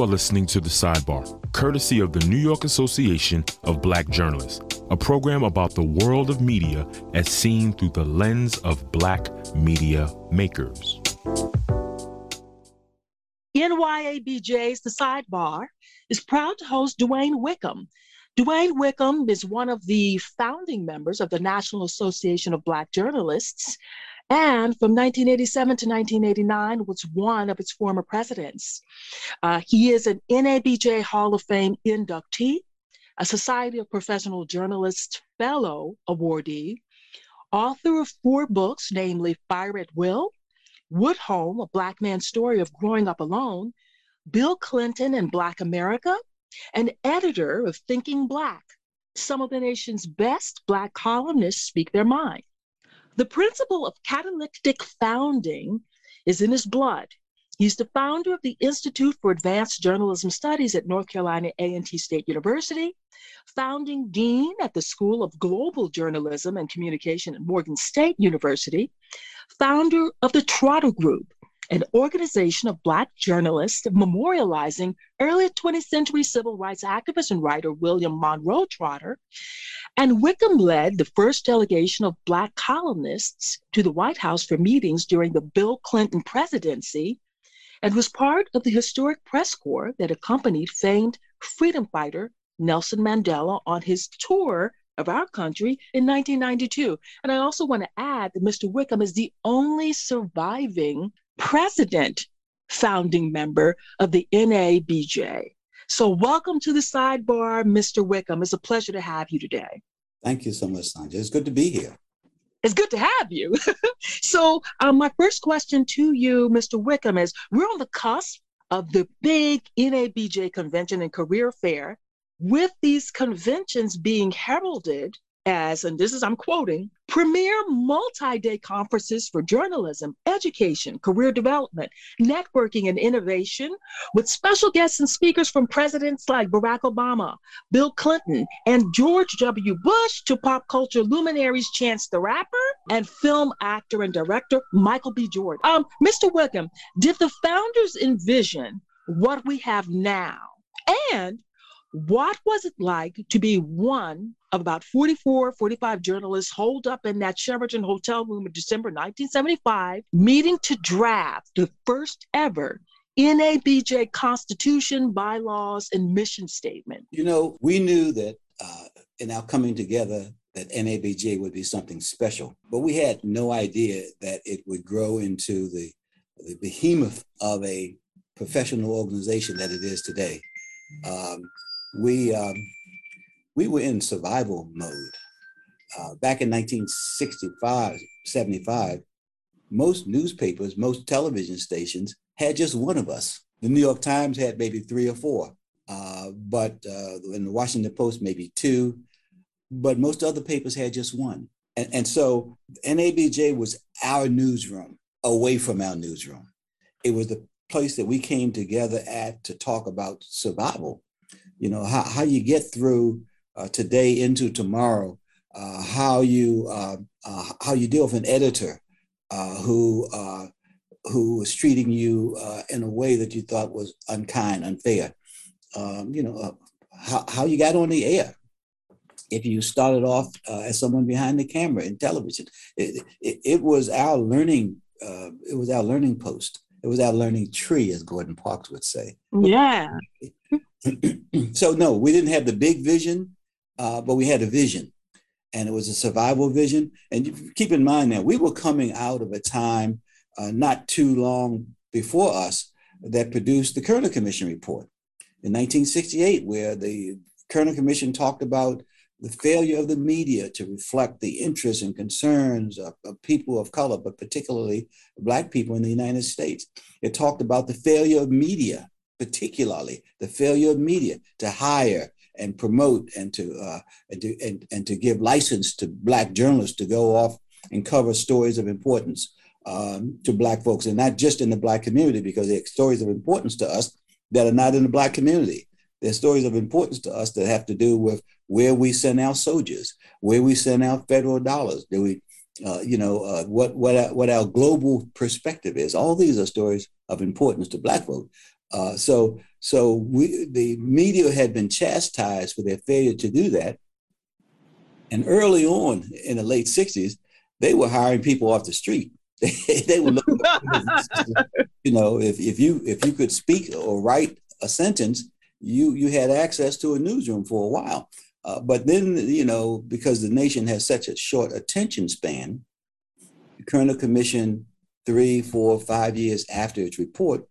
You are listening to The Sidebar, courtesy of the New York Association of Black Journalists, a program about the world of media as seen through the lens of black media makers. NYABJ's The Sidebar is proud to host DeWayne Wickham. DeWayne Wickham is one of the founding members of the National Association of Black Journalists and from 1987 to 1989 was one of its former presidents. Uh, he is an NABJ Hall of Fame inductee, a Society of Professional Journalists Fellow awardee, author of four books, namely Fire at Will, Woodholme, A Black Man's Story of Growing Up Alone, Bill Clinton and Black America, and editor of Thinking Black. Some of the nation's best Black columnists speak their mind. The principle of catalytic founding is in his blood. He's the founder of the Institute for Advanced Journalism Studies at North Carolina A&T State University, founding dean at the School of Global Journalism and Communication at Morgan State University, founder of the Trotter Group, an organization of Black journalists memorializing early 20th century civil rights activist and writer William Monroe Trotter. And Wickham led the first delegation of Black columnists to the White House for meetings during the Bill Clinton presidency and was part of the historic press corps that accompanied famed freedom fighter Nelson Mandela on his tour of our country in 1992. And I also want to add that Mr. Wickham is the only surviving president founding member of the NABJ. So, welcome to the sidebar, Mr. Wickham. It's a pleasure to have you today. Thank you so much, Sandra. It's good to be here. It's good to have you. so, um, my first question to you, Mr. Wickham, is we're on the cusp of the big NABJ convention and career fair, with these conventions being heralded as, and this is I'm quoting, premier multi day conferences for journalism, education, career development, networking, and innovation, with special guests and speakers from presidents like Barack Obama, Bill Clinton, and George W. Bush to pop culture luminaries Chance the Rapper and film actor and director Michael B. Jordan. Um, Mr. Wickham, did the founders envision what we have now? And what was it like to be one of about 44, 45 journalists holed up in that Sheraton hotel room in December 1975, meeting to draft the first ever NABJ Constitution, bylaws, and mission statement? You know, we knew that uh, in our coming together, that NABJ would be something special, but we had no idea that it would grow into the, the behemoth of a professional organization that it is today. Um, we um, we were in survival mode. Uh, back in 1965, 75, most newspapers, most television stations had just one of us. The New York Times had maybe three or four, uh, but uh, in the Washington Post, maybe two, but most other papers had just one. And, and so NABJ was our newsroom away from our newsroom. It was the place that we came together at to talk about survival. You know, how, how you get through uh, today into tomorrow, uh, how you uh, uh how you deal with an editor uh, who uh, who was treating you in a way that you thought was unkind, unfair. Um, you know, how, how you got on the air. If you started off as someone behind the camera in television, it, it, it was our learning. it was our learning post. It was our learning tree, as Gordon Parks would say. Yeah. so no, we didn't have the big vision uh, but we had a vision and it was a survival vision. And keep in mind that we were coming out of a time uh, not too long before us that produced the Kerner Commission report in 1968, where the Kerner Commission talked about the failure of the media to reflect the interests and concerns of, of, people of color, but particularly Black people in the United States. It talked about the failure of media, particularly the failure of media to hire and promote and to uh, and to and, and to give license to black journalists to go off and cover stories of importance um, to black folks and not just in the black community because they're stories of importance to us that are not in the black community. They're stories of importance to us that have to do with where we send our soldiers where we send our federal dollars do we uh, you know uh, what what our, what our global perspective is. All these are stories of importance to black folks Uh, so so we, the media had been chastised for their failure to do that. And early on in the late 60s, they were hiring people off the street. they were looking, you know, if, if you if you could speak or write a sentence, you you had access to a newsroom for a while. Uh, but then, you know, because the nation has such a short attention span, the Kerner Commission, three, four, five years after its report,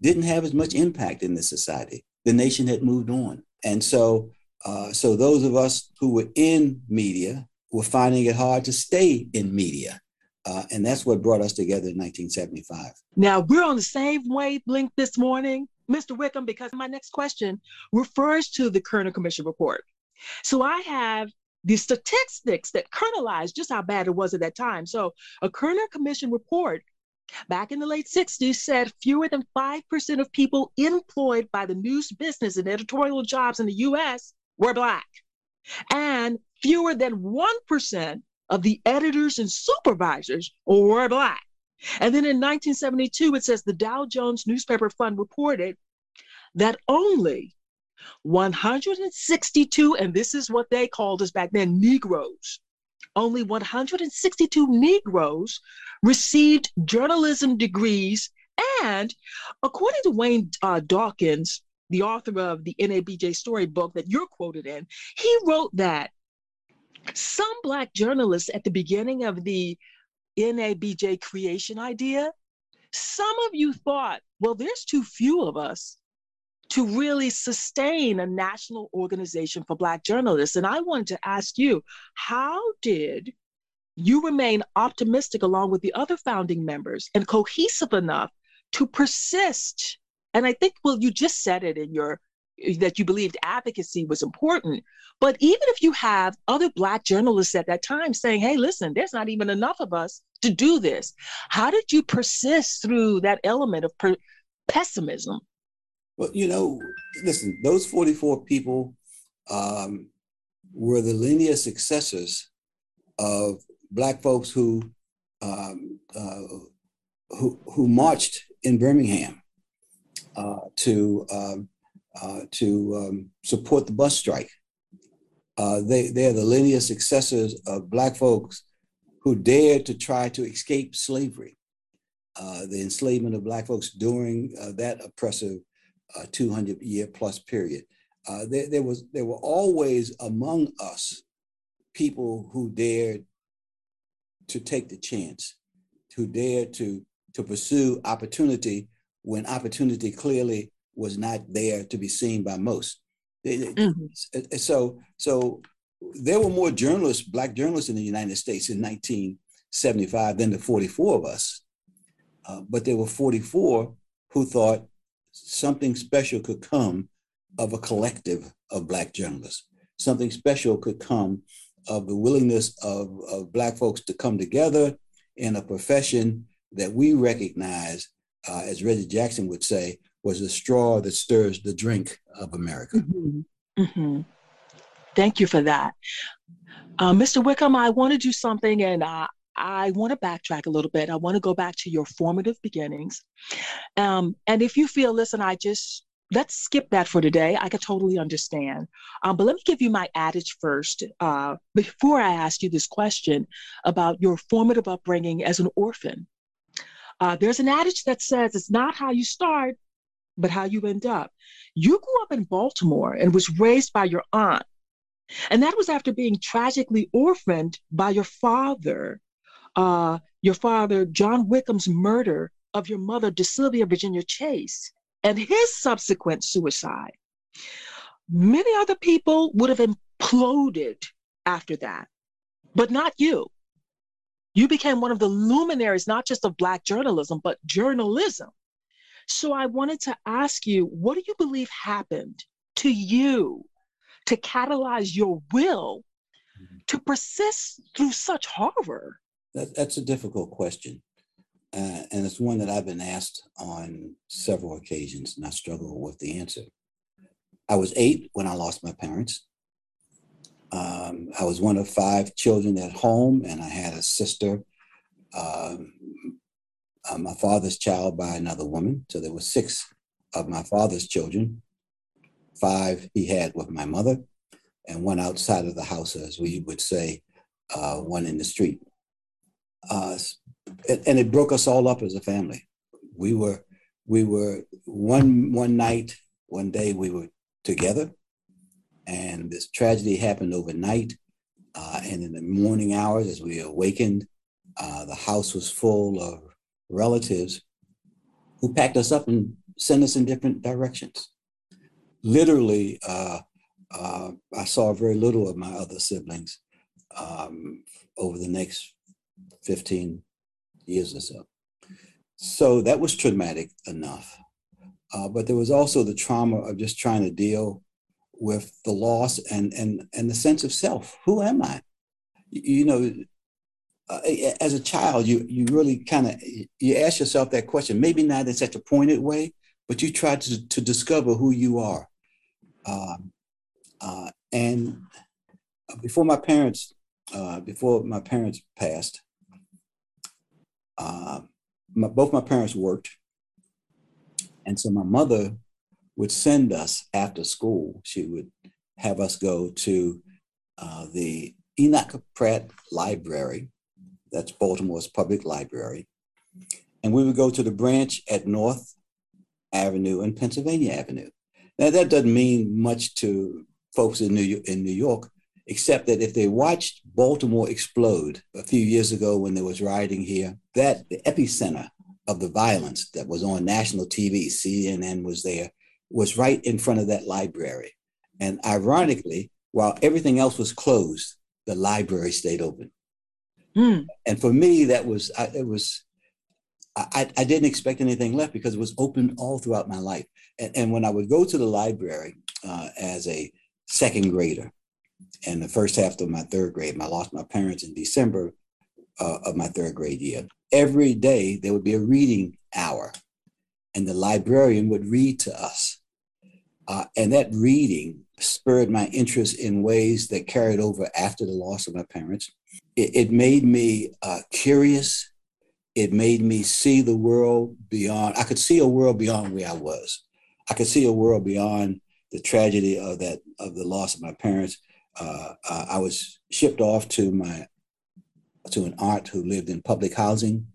didn't have as much impact in the society. The nation had moved on. And so, uh, so those of us who were in media were finding it hard to stay in media. Uh, and that's what brought us together in 1975. Now, we're on the same wavelength this morning, Mr. Wickham, because my next question refers to the Kerner Commission report. So I have the statistics that kernelized just how bad it was at that time. So a Kerner Commission report back in the late 60s said fewer than 5% of people employed by the news business and editorial jobs in the US were Black. And fewer than 1% of the editors and supervisors were Black. And then in 1972, it says the Dow Jones Newspaper Fund reported that only 162, and this is what they called us back then, Negroes. Only 162 Negroes received journalism degrees. And according to Wayne uh, Dawkins, the author of the NABJ storybook that you're quoted in, he wrote that some Black journalists at the beginning of the NABJ creation idea, some of you thought, well, there's too few of us to really sustain a national organization for Black journalists. And I wanted to ask you, how did you remain optimistic along with the other founding members and cohesive enough to persist? And I think, well, you just said it in your that you believed advocacy was important. But even if you have other Black journalists at that time saying, hey, listen, there's not even enough of us to do this, how did you persist through that element of per- pessimism? Well, you know, listen, those 44 people um, were the linear successors of Black folks who, um, uh, who, who marched in Birmingham uh, to, um, uh, to um, support the bus strike. Uh, they, they are the linear successors of Black folks who dared to try to escape slavery, uh, the enslavement of Black folks during uh, that oppressive a 200 year plus period. Uh, there, there, was there were always among us people who dared to take the chance, who dared to to pursue opportunity when opportunity clearly was not there to be seen by most. Mm-hmm. So so there were more journalists, black journalists in the United States in 1975 than the 44 of us. Uh, but there were 44 who thought something special could come of a collective of Black journalists. Something special could come of the willingness of, of Black folks to come together in a profession that we recognize, uh, as Reggie Jackson would say, was the straw that stirs the drink of America. Mm-hmm. Mm-hmm. Thank you for that. Uh, Mr. Wickham, I want to do something, and uh, I want to backtrack a little bit. I want to go back to your formative beginnings. Um, and if you feel, listen, I just, let's skip that for today. I could totally understand. Um, but let me give you my adage first uh, before I ask you this question about your formative upbringing as an orphan. Uh, there's an adage that says it's not how you start, but how you end up. You grew up in Baltimore and was raised by your aunt. And that was after being tragically orphaned by your father uh, your father, John Wickham's murder of your mother, DeSylvia Virginia Chase, and his subsequent suicide. Many other people would have imploded after that, but not you. You became one of the luminaries, not just of Black journalism, but journalism. So I wanted to ask you, what do you believe happened to you to catalyze your will to persist through such horror? That, that's a difficult question. Uh, and it's one that I've been asked on several occasions, and I struggle with the answer. I was eight when I lost my parents. Um, I was one of five children at home, and I had a sister, um, uh, my father's child by another woman. So there were six of my father's children. Five he had with my mother, and one outside of the house, as we would say, uh, one in the street. Uh, and it broke us all up as a family. We were, we were one one night, one day we were together, and this tragedy happened overnight. Uh, and in the morning hours, as we awakened, uh, the house was full of relatives who packed us up and sent us in different directions. Literally, uh, uh, I saw very little of my other siblings um, over the next 15 years or so. So that was traumatic enough. Uh, but there was also the trauma of just trying to deal with the loss and and and the sense of self. Who am I? You, know, uh, as a child, you you really kind of you ask yourself that question. Maybe not in such a pointed way, but you try to to discover who you are. Um, uh, and before my parents, uh, before my parents passed, uh, my, both my parents worked, and so my mother would send us after school. She would have us go to uh, the Enoch Pratt Library that's Baltimore's public library. And we would go to the branch at North Avenue and Pennsylvania Avenue. Now that doesn't mean much to folks in New in New York, except that if they watched Baltimore explode a few years ago when there was rioting here, that the epicenter of the violence that was on national TV, CNN was there, was right in front of that library. And ironically, while everything else was closed, the library stayed open. Mm. And for me, that was, I, it was, I, I didn't expect anything left because it was open all throughout my life. And, and when I would go to the library uh, as a second grader, and the first half of my third grade, I lost my parents in December uh, of my third grade year. Every day there would be a reading hour, and the librarian would read to us. Uh, and that reading spurred my interest in ways that carried over after the loss of my parents it, it made me uh, curious. It made me see the world beyond. I could see a world beyond where I was. I could see a world beyond the tragedy of that of the loss of my parents. Uh, I was shipped off to my to an aunt who lived in public housing.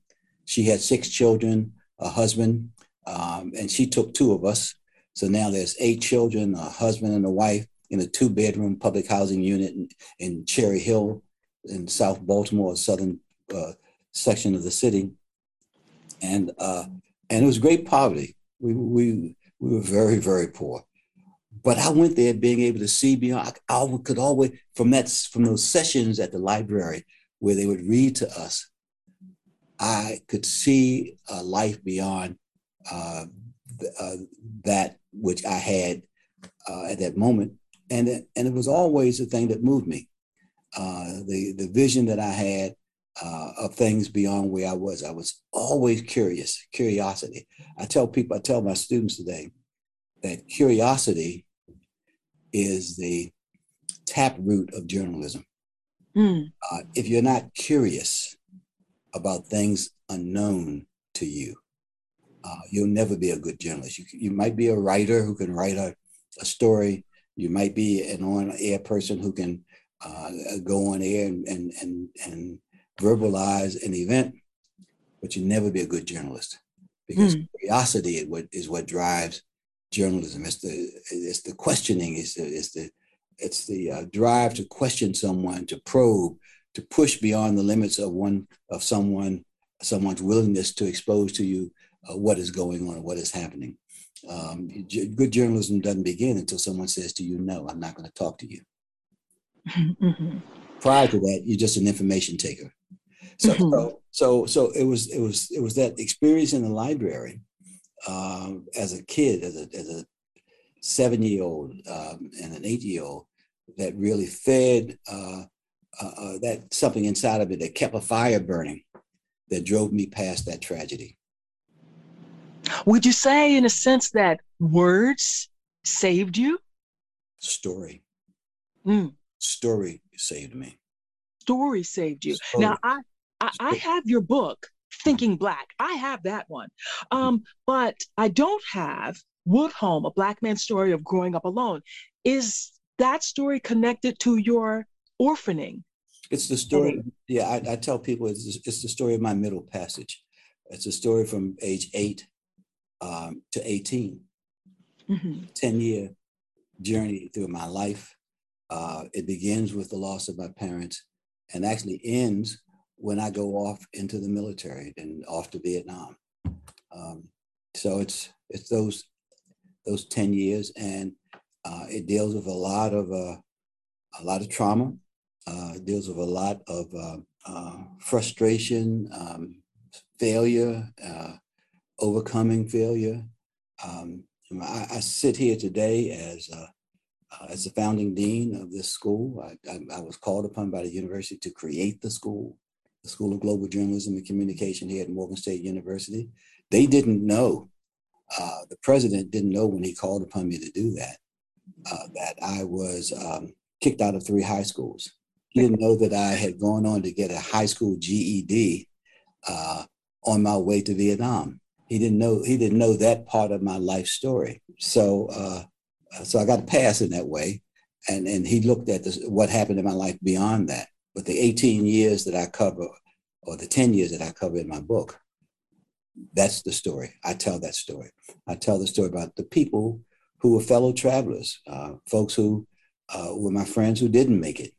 She had six children, a husband, um, and she took two of us. So now there's eight children, a husband and a wife in a two bedroom public housing unit in, in Cherry Hill, in South Baltimore, southern uh, section of the city, and uh, and it was great poverty. We we we were very very poor, but I went there being able to see beyond. I, I could always from that from those sessions at the library where they would read to us. I could see a life beyond uh, uh, that which I had uh, at that moment, and it, and it was always the thing that moved me uh, the the vision that I had uh, of things beyond where I was. I was always curious, curiosity. I tell people, I tell my students today that curiosity is the taproot of journalism. Mm. Uh, if you're not curious about things unknown to you, uh, you'll never be a good journalist. You, you might be a writer who can write a, a story. You might be an on-air person who can uh, go on air and, and, and, and verbalize an event, but you never be a good journalist because mm. curiosity is what, is what drives journalism. It's the, it's the questioning, it's the, it's the, it's the uh, drive to question someone, to probe, to push beyond the limits of one of someone, someone's willingness to expose to you uh, what is going on, what is happening. Um, good journalism doesn't begin until someone says to you, "No, I'm not going to talk to you." Mm-hmm. Prior to that, you're just an information taker. So, mm-hmm. so, so, so it was, it was, it was that experience in the library um, as a kid, as a, as a seven-year-old um, and an eight-year-old, that really fed uh, uh, uh, that something inside of it that kept a fire burning, that drove me past that tragedy. Would you say, in a sense, that words saved you? Story. Mm story saved me. Story saved you. Story. Now I, I, I have your book, Thinking Black. I have that one. Um, but I don't have Woodholme, a Black man's story of growing up alone. Is that story connected to your orphaning? It's the story. Yeah, I, I tell people it's, it's the story of my middle passage. It's a story from age eight um, to 18, mm-hmm. 10 year journey through my life. Uh, it begins with the loss of my parents and actually ends when I go off into the military and off to Vietnam. Um, so it's it's those those 10 years and uh, it deals with a lot of uh, a lot of trauma. Uh, it deals with a lot of uh, uh, frustration, um, failure, uh, overcoming failure. Um, I, I, sit here today as as the founding dean of this school. I, I, I, was called upon by the university to create the school, the School of Global Journalism and Communication here at Morgan State University. They didn't know. the president didn't know when he called upon me to do that uh, that I was um, kicked out of three high schools. He didn't know that I had gone on to get a high school GED uh, on my way to Vietnam. He didn't know he didn't know that part of my life story. So uh, so I got a pass in that way, and and he looked at this, what happened in my life beyond that. But the 18 years that I cover, or the 10 years that I cover in my book, that's the story. I tell that story. I tell the story about the people who were fellow travelers, uh, folks who uh, were my friends who didn't make it,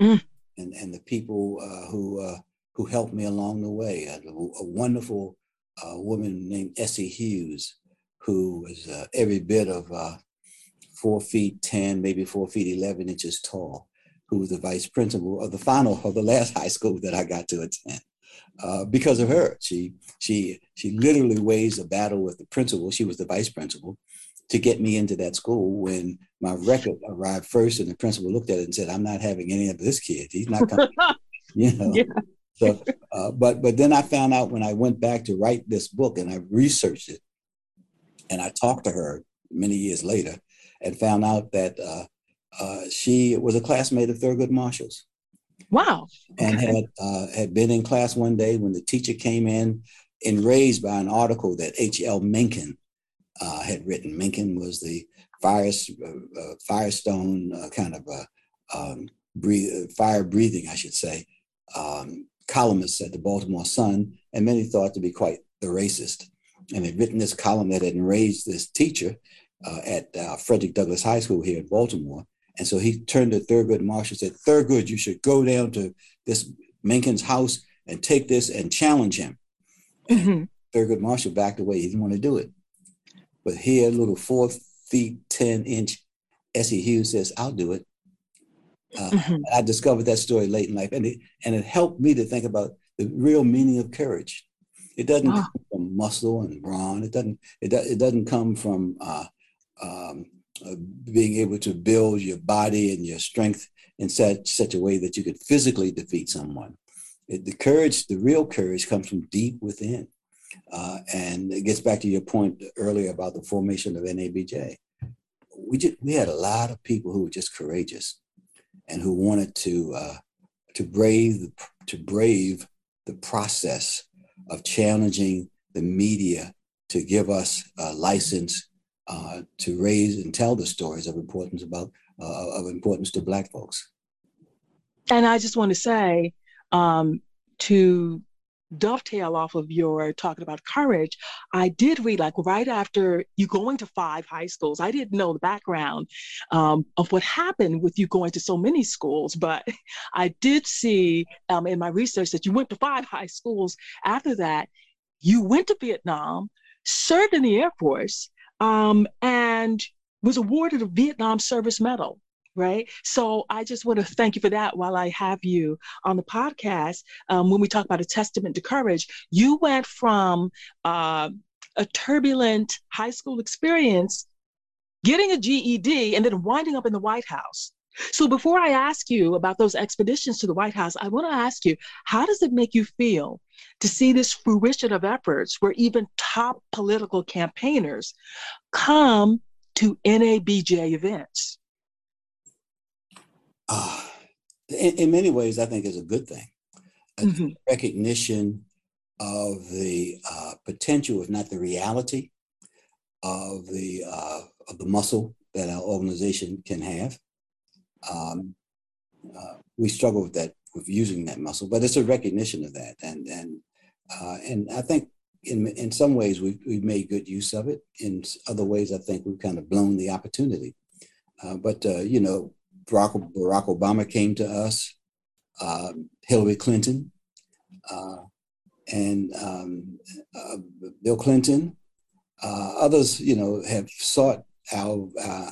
mm. and and the people uh, who uh, who helped me along the way. A, a wonderful uh, woman named Essie Hughes, who was uh, every bit of four feet ten, maybe four feet eleven inches tall, who was the vice principal of the final of the last high school that I got to attend. Uh, because of her. She she she literally waged a battle with the principal. She was the vice principal, to get me into that school when my record arrived first and the principal looked at it and said, I'm not having any of this kid. He's not coming. you know. Yeah. So, uh, but but then I found out when I went back to write this book and I researched it, and I talked to her many years later, and found out that uh, uh, she was a classmate of Thurgood Marshall's. Wow! And had uh, had been in class one day when the teacher came in, enraged by an article that H. L. Mencken uh, had written. Mencken was the fire, uh, uh Firestone uh, kind of a um, breathe, fire breathing, I should say, um, columnist at the Baltimore Sun, and many thought to be quite the racist. And had written this column that had enraged this teacher uh, at Frederick Douglass High School here in Baltimore. And so he turned to Thurgood Marshall and said, Thurgood, you should go down to this Mencken's house and take this and challenge him. Mm-hmm. Thurgood Marshall backed away. He didn't want to do it. But here, little four feet, 10 inch Essie Hughes says, I'll do it. Uh, mm-hmm. I discovered that story late in life, and it, and it helped me to think about the real meaning of courage. It doesn't oh. come from muscle and brawn. It doesn't. It, do, it doesn't come from uh, um, uh, being able to build your body and your strength in such such a way that you could physically defeat someone. It, the courage, the real courage, comes from deep within. Uh, and it gets back to your point earlier about the formation of NABJ. We just, we had a lot of people who were just courageous and who wanted to uh, to brave to brave the process of challenging the media to give us a license uh, to raise and tell the stories of importance about uh, of importance to Black folks. And I just want to say um, to dovetail off of your talking about courage, I did read like right after you going to five high schools. I didn't know the background um, of what happened with you going to so many schools, but I did see um, in my research that you went to five high schools. After that, you went to Vietnam, served in the Air Force, um, and was awarded a Vietnam Service Medal right? So I just want to thank you for that while I have you on the podcast. Um, when we talk about a testament to courage, you went from uh, a turbulent high school experience, getting a GED, and then winding up in the White House. So before I ask you about those expeditions to the White House, I want to ask you, how does it make you feel to see this fruition of efforts where even top political campaigners come to NABJ events? uh, in, in, many ways, I think is a good thing. Mm-hmm. recognition of the uh, potential, if not the reality, of the uh, of the muscle that our organization can have. Um, uh, we struggle with that with using that muscle, but it's a recognition of that, and and uh, and I think in in some ways we've we've made good use of it. In other ways, I think we've kind of blown the opportunity. Uh, but uh, you know, Barack, Barack Obama came to us, um, Hillary Clinton, uh, and um, uh, Bill Clinton. Uh, others, you know, have sought our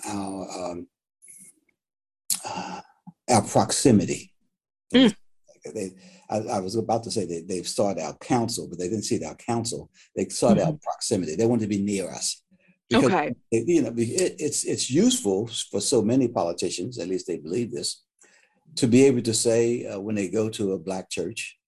our um, our proximity. Mm. They, I, I, was about to say they, they've sought our counsel, but they didn't seek our counsel. They sought mm-hmm. our proximity. They wanted to be near us. Because, okay. You know, it, it's it's useful for so many politicians, at least they believe this, to be able to say uh, when they go to a black church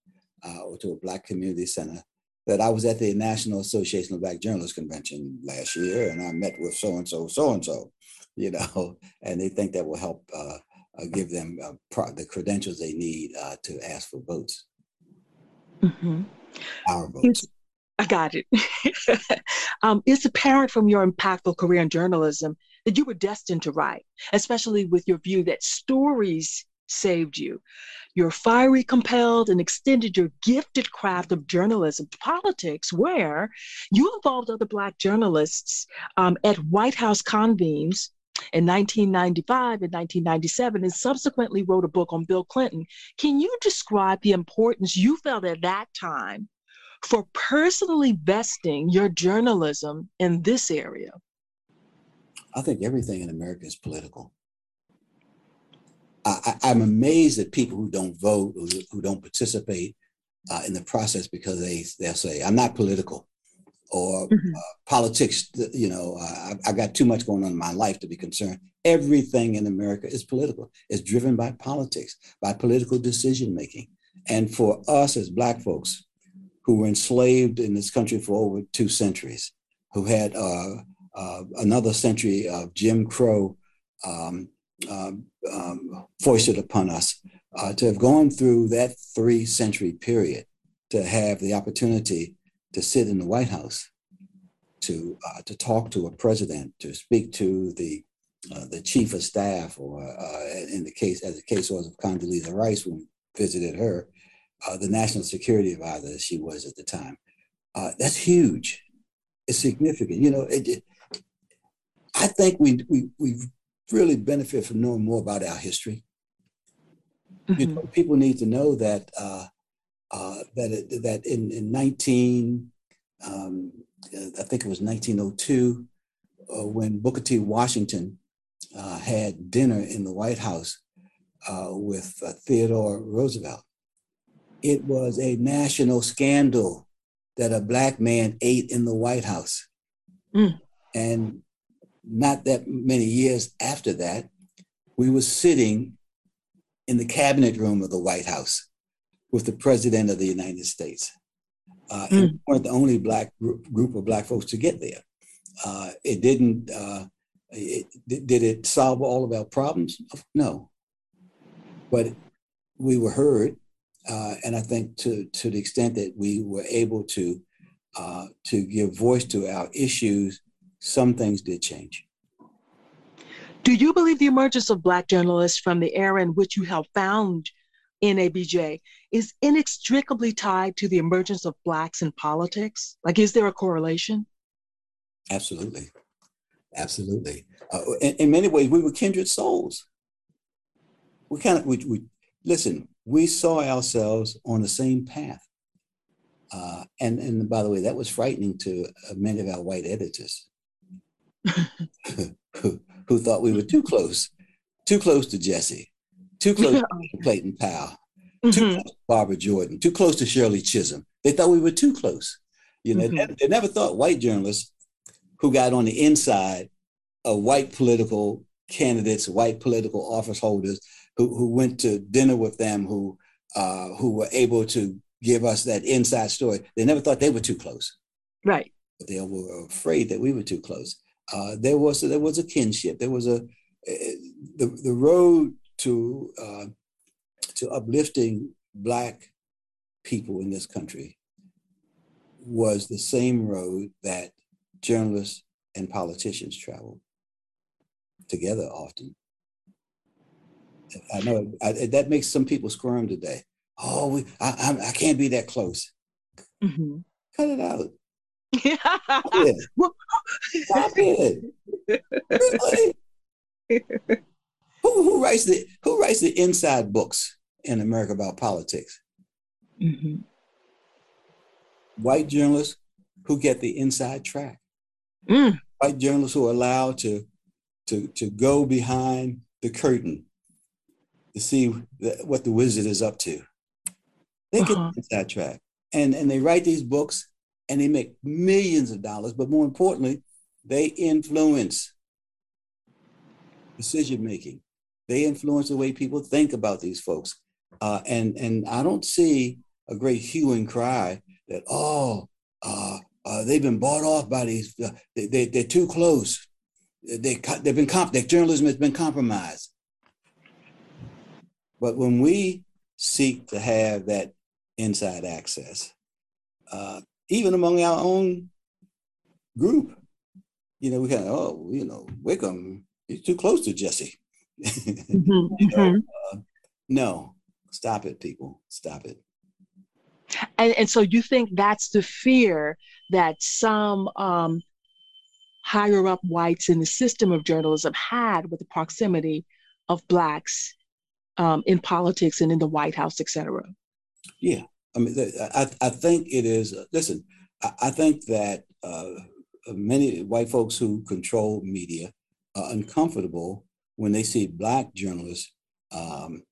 uh, or to a black community center that I was at the National Association of Black Journalists convention last year and I met with so and so, so and so, you know, and they think that will help uh, uh, give them uh, pro- the credentials they need uh, to ask for votes. Mm-hmm. Our votes. I got it. um, it's apparent from your impactful career in journalism that you were destined to write, especially with your view that stories saved you. You're fiery, compelled, and extended your gifted craft of journalism to politics, where you involved other Black journalists um, at White House convenes in 1995 and 1997 and subsequently wrote a book on Bill Clinton. Can you describe the importance you felt at that time for personally vesting your journalism in this area? I think everything in America is political. I, am amazed at people who don't vote, who, who don't participate uh, in the process because they they'll say, "I'm not political." Or mm-hmm. uh, politics. You know, uh, I, I, got too much going on in my life to be concerned. Everything in America is political. It's driven by politics, by political decision making. And for us as Black folks who were enslaved in this country for over two centuries, who had uh, uh another century of Jim Crow um, um, um, foisted upon us, uh, to have gone through that three century period, to have the opportunity to sit in the White House, to uh, to talk to a president, to speak to the uh, the chief of staff, or uh, in the case as the case was of Condoleezza Rice when we visited her, uh, the national security advisor that she was at the time. Uh, that's huge. It's significant. You know, it, it, I think we we we really benefit from knowing more about our history. Mm-hmm. You know, people need to know that uh, uh, that it, that in, in 19, um, I think it was 1902, uh, when Booker T. Washington uh, had dinner in the White House uh, with uh, Theodore Roosevelt. It was a national scandal that a black man ate in the White House. Mm. And not that many years after that, we were sitting in the cabinet room of the White House with the president of the United States. Uh, mm. we weren't the only black group, group of black folks to get there. Uh, it didn't. Uh, it, did it solve all of our problems? No, but we were heard, uh, and I think to to the extent that we were able to uh, to give voice to our issues, some things did change. Do you believe the emergence of Black journalists from the era in which you helped found NABJ is inextricably tied to the emergence of Blacks in politics? Like, is there a correlation? Absolutely. Absolutely. Uh, in, in, many ways, we were kindred souls. We kind of, we, we listen, we saw ourselves on the same path. Uh, and, and by the way, that was frightening to uh, many of our white editors who, who thought we were too close, too close to Jesse too close to Clayton Powell, mm-hmm. too close to Barbara Jordan, too close to Shirley Chisholm. They thought we were too close. You know, mm-hmm. they, they never thought white journalists who got on the inside of white political candidates, white political office holders, who, who went to dinner with them, who uh, who were able to give us that inside story. They never thought they were too close. Right. But they were afraid that we were too close. Uh, there was there was a kinship. There was a uh, the the road to uh, to uplifting black people in this country was the same road that journalists and politicians travel together often. I know I, that makes some people squirm today. Oh, we, I, I, I can't be that close. Mm-hmm. Cut it out. Stop it. Stop it. Really? who, who writes the Who writes the inside books in America about politics? Mm-hmm. White journalists who get the inside track. Mm. White journalists who are allowed to to to go behind the curtain to see the, what the wizard is up to. They uh-huh. get that track. And, and they write these books and they make millions of dollars, but more importantly, they influence decision making. They influence the way people think about these folks. Uh, and, and I don't see a great hue and cry that, oh, uh, uh, they've been bought off by these, uh, they, they, they're too close. They, they've been, comp- their journalism has been compromised. But when we seek to have that inside access, uh, even among our own group, you know, we kind of, oh, you know, Wickham, he's too close to Jesse. mm-hmm, you know, mm-hmm. uh, no, stop it, people, stop it. And, and so you think that's the fear that some um, higher up whites in the system of journalism had with the proximity of blacks um, in politics and in the White House, et cetera? Yeah, I mean, I, I think it is. Uh, listen, I, I think that uh, many white folks who control media are uncomfortable when they see black journalists um,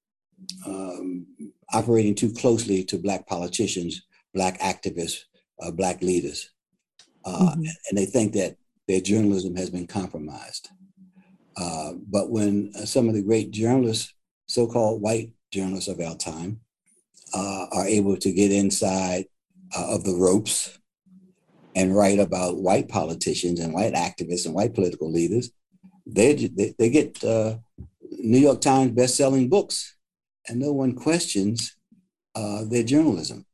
um, operating too closely to black politicians, black activists, uh, black leaders, uh, mm-hmm. and they think that their journalism has been compromised. Uh, but when uh, some of the great journalists so-called white journalists of our time uh, are able to get inside uh, of the ropes and write about white politicians and white activists and white political leaders, they, they, they get uh, New York Times best-selling books, and no one questions uh, their journalism.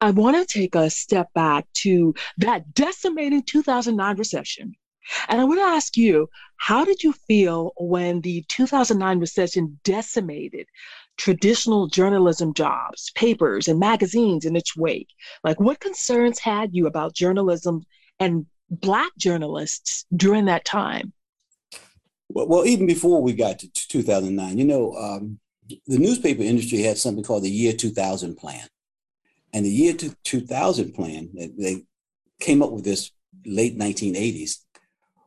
I want to take a step back to that decimating 2009 recession and I want to ask you, how did you feel when the 2009 recession decimated traditional journalism jobs, papers, and magazines in its wake? Like, what concerns had you about journalism and Black journalists during that time? Well, well even before we got to 2009, you know, um, the newspaper industry had something called the Year 2000 Plan. And the Year 2000 Plan, they came up with this late 1980s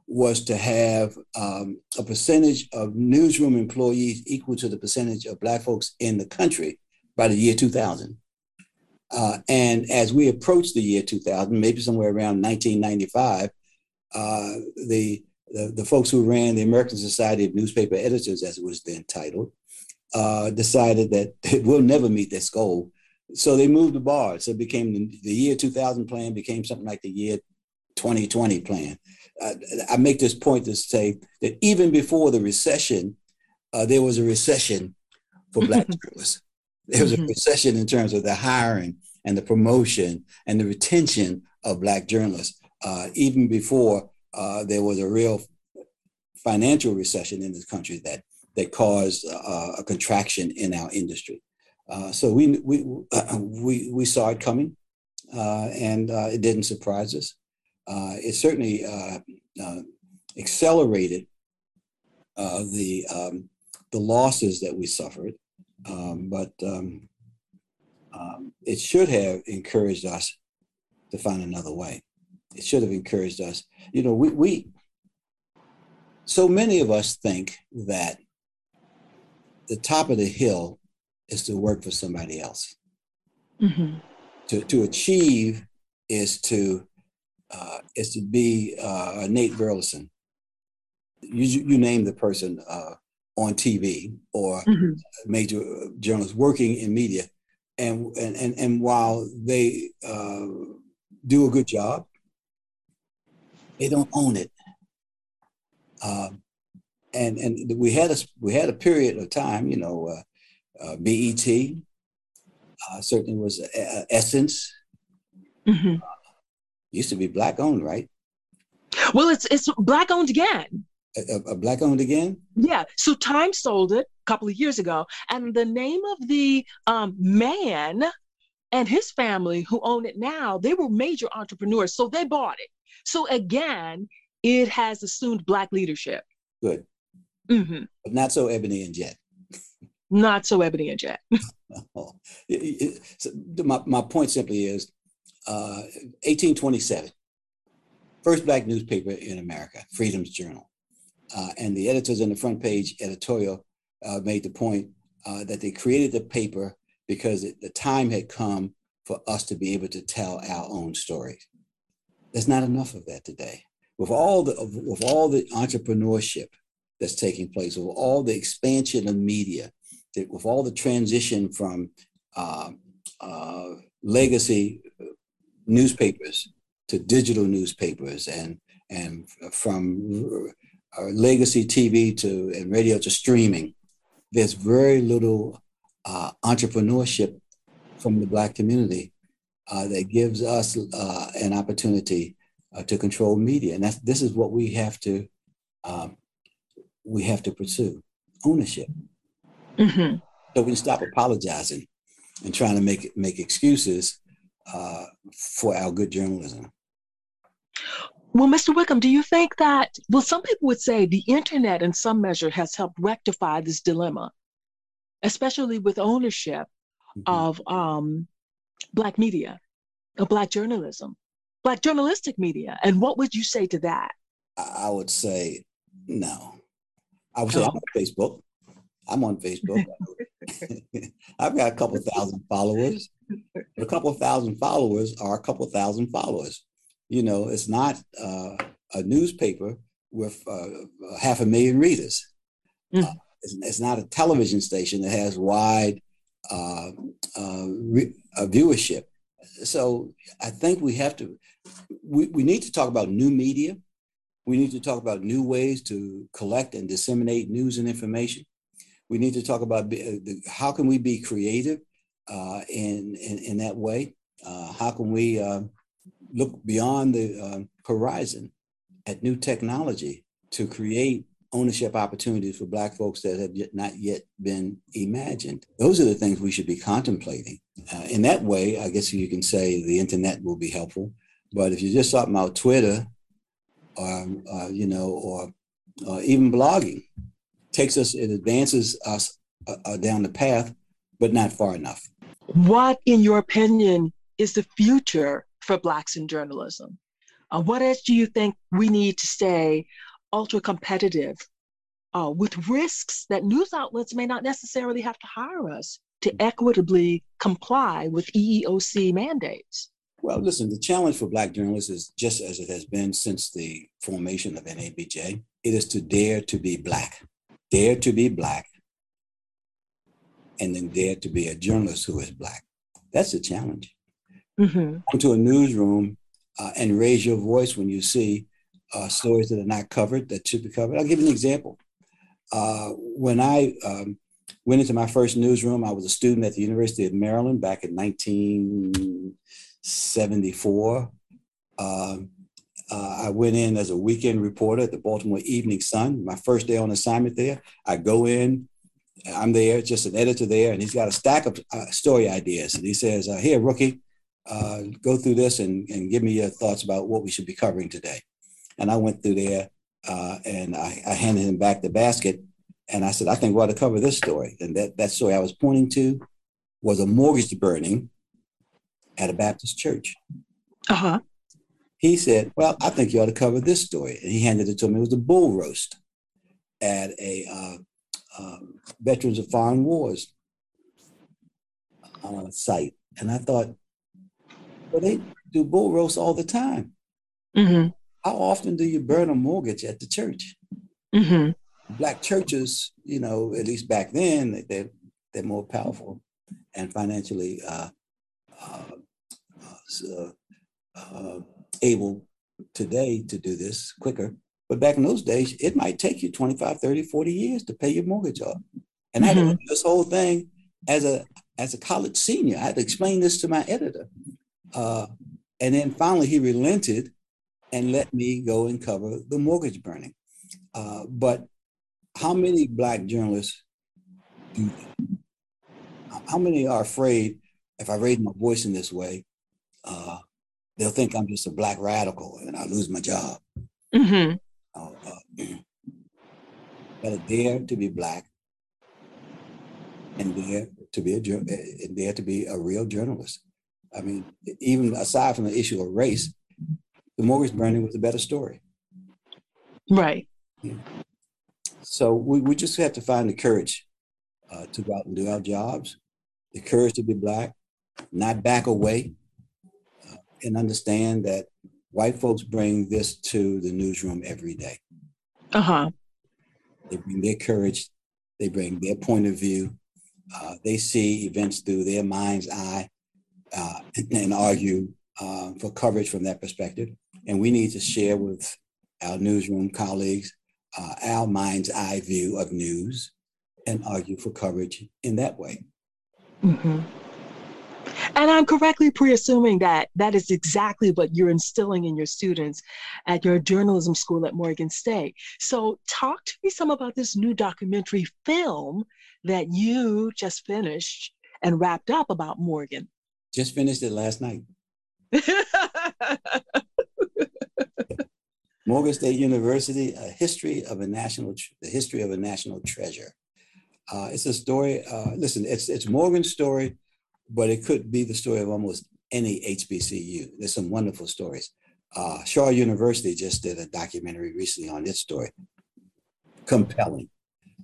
was to have um, a percentage of newsroom employees equal to the percentage of Black folks in the country by the year 2000. Uh, and as we approach the year 2000, maybe somewhere around 1995, uh, the, the, the, folks who ran the American Society of Newspaper Editors, as it was then titled, uh, decided that it will never meet this goal. So they moved the bar. So it became the, the year 2000 plan became something like the year 2020 plan. Uh, I make this point to say that even before the recession, uh, there was a recession for Black journalists. There was a mm-hmm. recession in terms of the hiring and the promotion and the retention of Black journalists, uh, even before uh, there was a real financial recession in this country that that caused uh, a contraction in our industry. Uh, so we we we we saw it coming, and it didn't surprise us uh, it certainly uh, uh, accelerated uh, the um, the losses that we suffered, um, but um, um, it should have encouraged us to find another way. It should have encouraged us. You know, we, we so many of us think that the top of the hill is to work for somebody else. Mm-hmm. To, to achieve is to uh, is to be uh, Nate Burleson. You, you name the person uh, on TV or mm-hmm. major journalists working in media. And, and, and, and while they uh, do a good job, they don't own it. Um, and and we had a we had a period of time, you know, uh, uh, BET uh, certainly was Essence. Mm-hmm used to be black owned, right? Well, it's it's black owned again. A, a black owned again? Yeah. So Time sold it a couple of years ago, and the name of the um, man and his family who own it now, they were major entrepreneurs, so they bought it. So again, it has assumed black leadership. Good. Mm-hmm. But not so ebony and jet. Not so ebony and jet. oh. so my, my point simply is uh, 1827, first black newspaper in America, Freedom's Journal. Uh, and the editors in the front page editorial uh, made the point uh, that they created the paper because it, the time had come for us to be able to tell our own stories. There's not enough of that today. With all the with all the entrepreneurship that's taking place, with all the expansion of media, with all the transition from uh, uh, legacy newspapers to digital newspapers, and and from uh, legacy TV to and radio to streaming, there's very little uh, entrepreneurship from the Black community uh, that gives us uh, an opportunity uh, to control media, and that's this is what we have to um, we have to pursue ownership. Mm-hmm. So we can stop apologizing and trying to make make excuses uh, for our good journalism. Well, Mr. Wickham, do you think that, well, some people would say the internet in some measure has helped rectify this dilemma especially with ownership mm-hmm. of um, Black media, of Black journalism, Black journalistic media. And what would you say to that? I would say no. I would say I'm on Facebook. I'm on Facebook. I've got a couple thousand followers. a couple thousand followers are a couple thousand followers. You know, it's not uh, a newspaper with uh, half a million readers. Mm. Uh, it's, it's not a television station that has wide uh, uh, re- uh, viewership. So I think we have to, we, we need to talk about new media. We need to talk about new ways to collect and disseminate news and information. We need to talk about the, how can we be creative uh, in, in, in that way? Uh, how can we uh, look beyond the uh, horizon at new technology to create ownership opportunities for Black folks that have yet, not yet been imagined. Those are the things we should be contemplating. Uh, in that way, I guess you can say the internet will be helpful. But if you're just talking about Twitter, or uh, you know, or even blogging, takes us, it advances us uh, uh, down the path, but not far enough. What, in your opinion, is the future for Blacks in journalism? Uh, what else do you think we need to stay ultra competitive uh, with risks that news outlets may not necessarily have to hire us to equitably comply with EEOC mandates? Well, listen, the challenge for Black journalists is just as it has been since the formation of NABJ. It is to dare to be Black, dare to be Black, and then dare to be a journalist who is Black. That's the challenge. Mm-hmm. To a newsroom uh, and raise your voice when you see uh, stories that are not covered that should be covered. I'll give you an example. Uh, when I um, went into my first newsroom, I was a student at the University of Maryland back in 1974. Um, uh, I went in as a weekend reporter at the Baltimore Evening Sun. My first day on assignment there, I go in, I'm there, just an editor there, and he's got a stack of uh, story ideas. And he says, uh, Here, rookie, uh, go through this and, and give me your thoughts about what we should be covering today. And I went through there uh, and I, I, handed him back the basket. And I said, I think we ought to cover this story. And that, that story I was pointing to was a mortgage burning at a Baptist church. Uh-huh. He said, Well, I think you ought to cover this story. And he handed it to me. It was a bull roast at a uh, uh, Veterans of Foreign Wars uh, site. And I thought, well, they do bull roasts all the time. Mm-hmm how often do you burn a mortgage at the church? Mm-hmm. Black churches, you know, at least back then, they're, they're more powerful and financially uh, uh, uh, uh, able today to do this quicker. But back in those days, it might take you 25, 30, 40 years to pay your mortgage off. And mm-hmm. I had to mm-hmm. this whole thing as a as a college senior. I had to explain this to my editor. Uh, and then finally he relented and let me go and cover the mortgage burning. Uh, but how many black journalists do how many are afraid if I raise my voice in this way, uh, they'll think I'm just a black radical and I lose my job. Mm-hmm. Uh, uh, gotta dare to be black and dare to be a and dare to be a real journalist. I mean, even aside from the issue of race, the mortgage burning was a better story. Right. Yeah. So we, we just have to find the courage uh, to go out and do our jobs, the courage to be black, not back away, uh, and understand that white folks bring this to the newsroom every day. Uh huh. They bring their courage, they bring their point of view, uh, they see events through their mind's eye uh, and, and, argue uh, for coverage from that perspective. And we need to share with our newsroom colleagues uh, our mind's eye view of news and argue for coverage in that way. Mm-hmm. And I'm correctly pre-assuming that that is exactly what you're instilling in your students at your journalism school at Morgan State. So talk to me some about this new documentary film that you just finished and wrapped up about Morgan. Just finished it last night. Morgan State University, a history of a national, the history of a national treasure. Uh, it's a story. Uh, listen, it's it's Morgan's story, but it could be the story of almost any HBCU. There's some wonderful stories. Uh, Shaw University just did a documentary recently on its story. Compelling.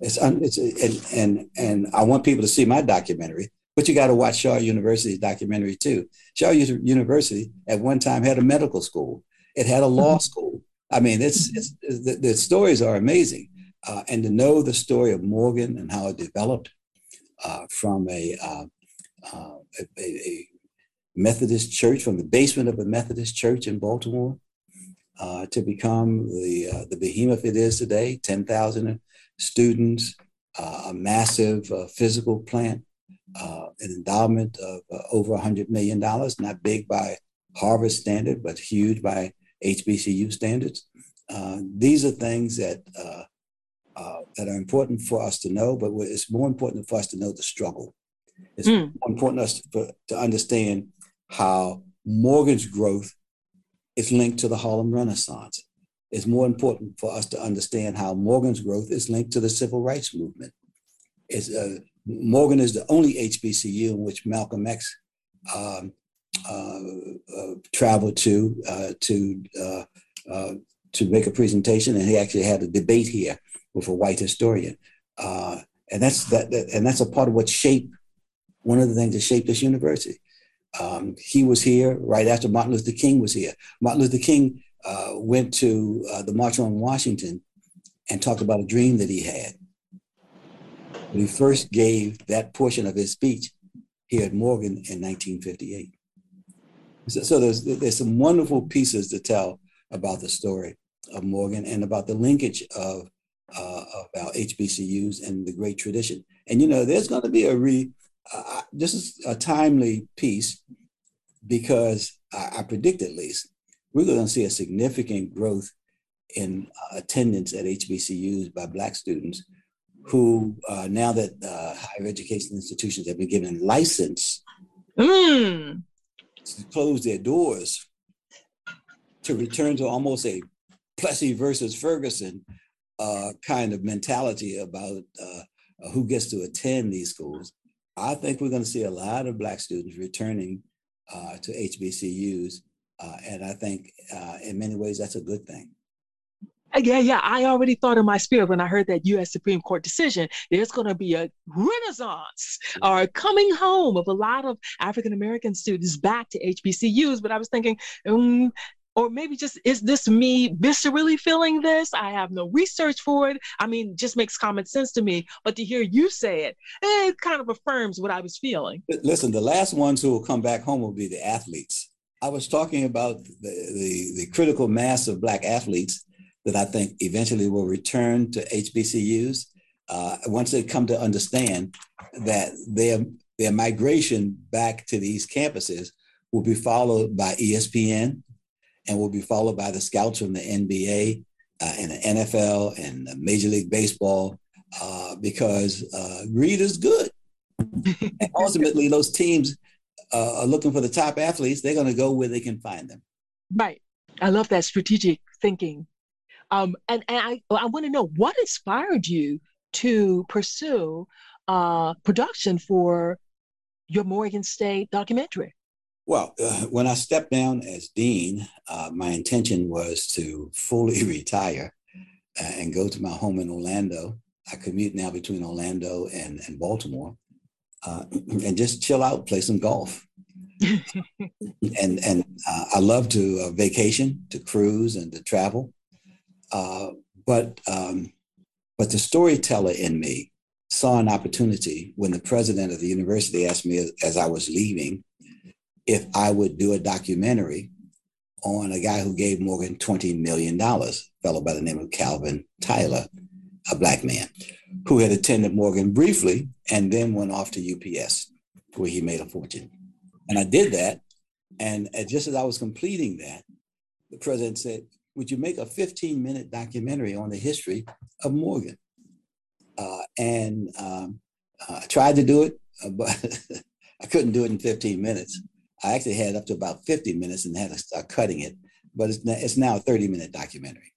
It's, un, it's and, and and I want people to see my documentary, but you got to watch Shaw University's documentary too. Shaw University at one time had a medical school. It had a law mm-hmm. school. I mean, it's, it's the, the stories are amazing, uh, and to know the story of Morgan and how it developed uh, from a, uh, uh a, a, Methodist church, from the basement of a Methodist church in Baltimore, uh, to become the uh, the behemoth it is today, ten thousand students, a massive physical plant, an endowment of over hundred million dollars, not big by Harvard standard, but huge by HBCU standards. Uh, these are things that uh, uh, that are important for us to know, but it's more important for us to know the struggle. It's mm. more important us to, to understand how Morgan's growth is linked to the Harlem Renaissance. It's more important for us to understand how Morgan's growth is linked to the civil rights movement. It's, uh, Morgan is the only HBCU in which Malcolm X um, traveled to uh, to to make a presentation, and he actually had a debate here with a white historian, and that's that, that, and that's a part of what shaped one of the things that shaped this university. Um, he was here right after Martin Luther King was here. Martin Luther King uh, went to uh, the March on Washington and talked about a dream that he had. When he first gave that portion of his speech here at Morgan in 1958. So, so there's there's some wonderful pieces to tell about the story of Morgan and about the linkage of uh, about HBCUs and the great tradition. And you know, there's going to be a re. Uh, this is a timely piece because I, I predict at least we're going to see a significant growth in uh, attendance at HBCUs by Black students who, uh, now that uh, higher education institutions have been given license mm to close their doors to return to almost a Plessy versus Ferguson uh, kind of mentality about uh, who gets to attend these schools. I think we're going to see a lot of Black students returning uh, to HBCUs. Uh, and I think uh, in many ways that's a good thing. Yeah, yeah. I already thought in my spirit when I heard that U.S. Supreme Court decision, there's going to be a renaissance or a coming home of a lot of African American students back to HBCUs. But I was thinking, um, or maybe just is this me viscerally feeling this? I have no research for it. I mean, just makes common sense to me. But to hear you say it, it kind of affirms what I was feeling. Listen, the last ones who will come back home will be the athletes. I was talking about the, the, the critical mass of Black athletes that I think eventually will return to HBCUs uh, once they come to understand that their, their migration back to these campuses will be followed by ESPN and will be followed by the scouts from the NBA uh, and the NFL and the Major League Baseball uh, because uh, greed is good. and ultimately, those teams uh, are looking for the top athletes. They're going to go where they can find them. Right. I love that strategic thinking. Um, and, and I, I want to know what inspired you to pursue uh, production for your Morgan State documentary? Well, uh, when I stepped down as dean, uh, my intention was to fully retire uh, and go to my home in Orlando. I commute now between Orlando and, and Baltimore uh, and just chill out, play some golf. and and uh, I love to uh, vacation, to cruise, and to travel. But um, but the storyteller in me saw an opportunity when the president of the university asked me as I was leaving if I would do a documentary on a guy who gave Morgan $20 million, a fellow by the name of Calvin Tyler, a black man who had attended Morgan briefly and then went off to UPS where he made a fortune. And I did that. And just as I was completing that, the president said, Would you make a 15 minute documentary on the history of Morgan? Uh, and um, I tried to do it, uh, but I couldn't do it in 15 minutes. I actually had up to about 50 minutes and had to start cutting it, but it's, it's now a 30 minute documentary.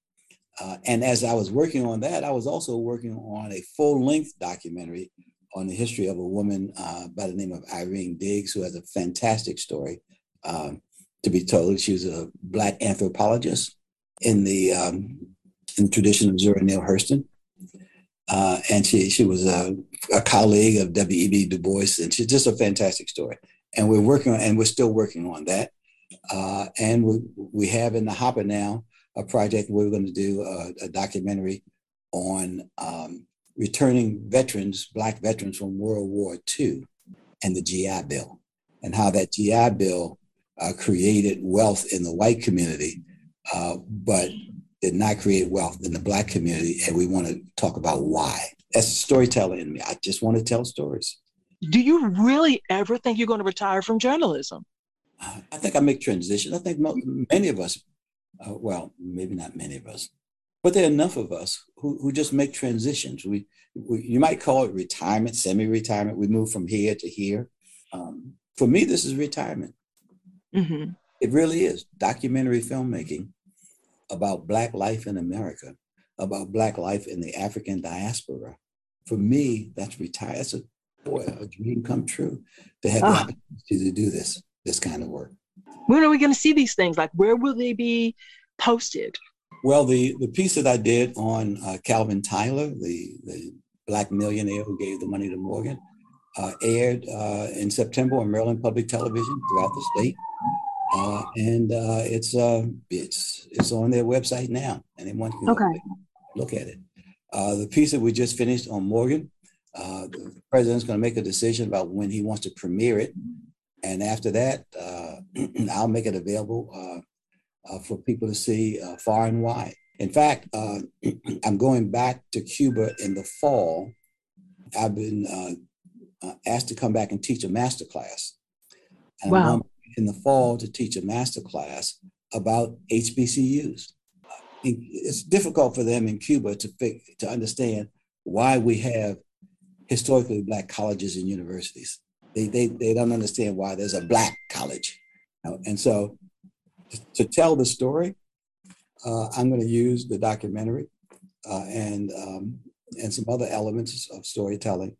Uh, and as I was working on that, I was also working on a full length documentary on the history of a woman uh, by the name of Irene Diggs, who has a fantastic story um, to be told. She was a Black anthropologist in the, um, in the tradition of Zora Neale Hurston. Uh, and she she was a, a colleague of W.E.B. Du Bois, and she's just a fantastic story. And we're working on, and we're still working on that. Uh, and we we have in the hopper now a project where we're going to do a, a documentary on um, returning veterans, Black veterans from World War II, and the GI Bill, and how that GI Bill uh, created wealth in the white community, uh, but did not create wealth in the Black community, and we want to talk about why. That's a storyteller in me. I just want to tell stories. Do you really ever think you're going to retire from journalism? I think I make transitions. I think many of us, uh, well, maybe not many of us, but there are enough of us who, who just make transitions. We, we, you might call it retirement, semi-retirement. We move from here to here. Um, for me, this is retirement. Mm-hmm. It really is documentary filmmaking about Black life in America, about Black life in the African diaspora. For me, that's retired. That's a boy, a dream come true to have oh. the ah. opportunity to do this, this kind of work. When are we going to see these things? Like, where will they be posted? Well, the, the piece that I did on uh, Calvin Tyler, the, the black millionaire who gave the money to Morgan, uh, aired uh, in September on Maryland Public Television throughout the state. Uh, and uh, it's uh, it's it's on their website now, and anyone can okay. look at it. Uh, the piece that we just finished on Morgan, uh, the president's going to make a decision about when he wants to premiere it, and after that, uh, I'll make it available for people to see far and wide. In fact, I'm going back to Cuba in the fall. I've been asked to come back and teach a master class. And wow in the fall to teach a master class about HBCUs. It's difficult for them in Cuba to, to understand why we have historically Black colleges and universities. They, they, they don't understand why there's a Black college. And so to tell the story, uh, I'm going to use the documentary uh, and, um, and some other elements of storytelling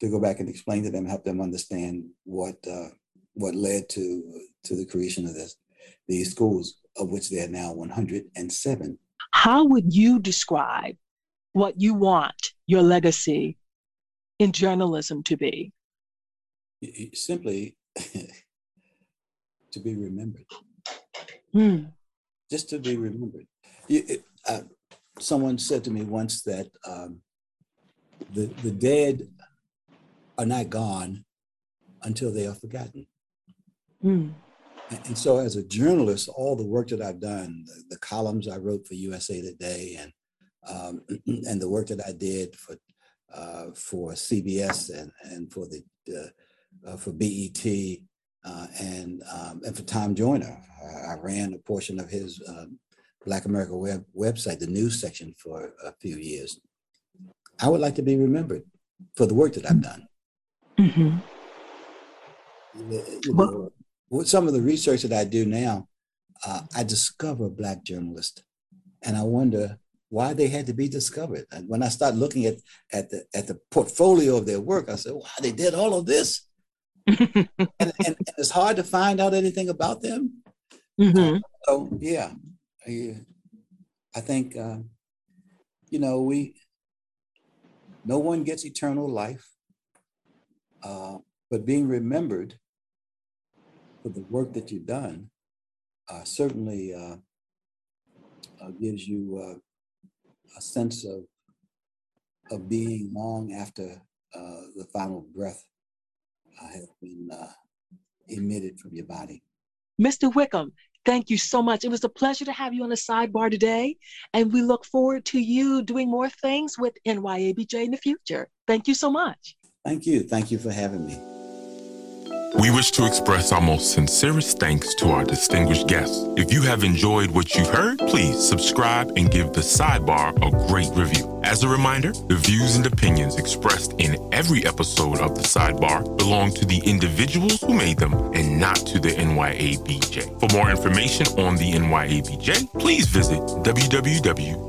to go back and explain to them, help them understand what uh, what led to to the creation of this these schools, of which there are now 107. How would you describe what you want your legacy in journalism to be? Simply to be remembered. Hmm. Just to be remembered. uh, someone said to me once that um, the, the dead are not gone until they are forgotten. Mm. And so, as a journalist, all the work that I've done, the, the columns I wrote for USA Today, and um, and the work that I did for uh, for CBS and and for the uh, uh, for BET, uh, and um, and for Tom Joyner. I, I, ran a portion of his uh, Black America web website, the news section, for a few years. I would like to be remembered for the work that I've done. Mm-hmm. Well, with some of the research that I do now, uh, I discover Black journalists, and I wonder why they had to be discovered. And when I start looking at at the at the portfolio of their work, I said, "Wow, they did all of this." and, and, and, it's hard to find out anything about them. Mm-hmm. Uh, so yeah, I, I think uh, you know we. No one gets eternal life, uh, but being remembered for the work that you've done uh, certainly uh, uh, gives you a sense of of being long after the final breath has been emitted from your body. Mr. Wickham, thank you so much. It was a pleasure to have you on the sidebar today, and we look forward to you doing more things with NYABJ in the future. Thank you so much. Thank you. Thank you for having me. We wish to express our most sincerest thanks to our distinguished guests. If you have enjoyed what you've heard, please subscribe and give the sidebar a great review. As a reminder, the views and opinions expressed in every episode of the sidebar belong to the individuals who made them and not to the NYABJ. For more information on the NYABJ, please visit www.nyabj.org.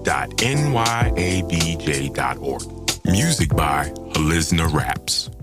Music by HoliznaRAPS.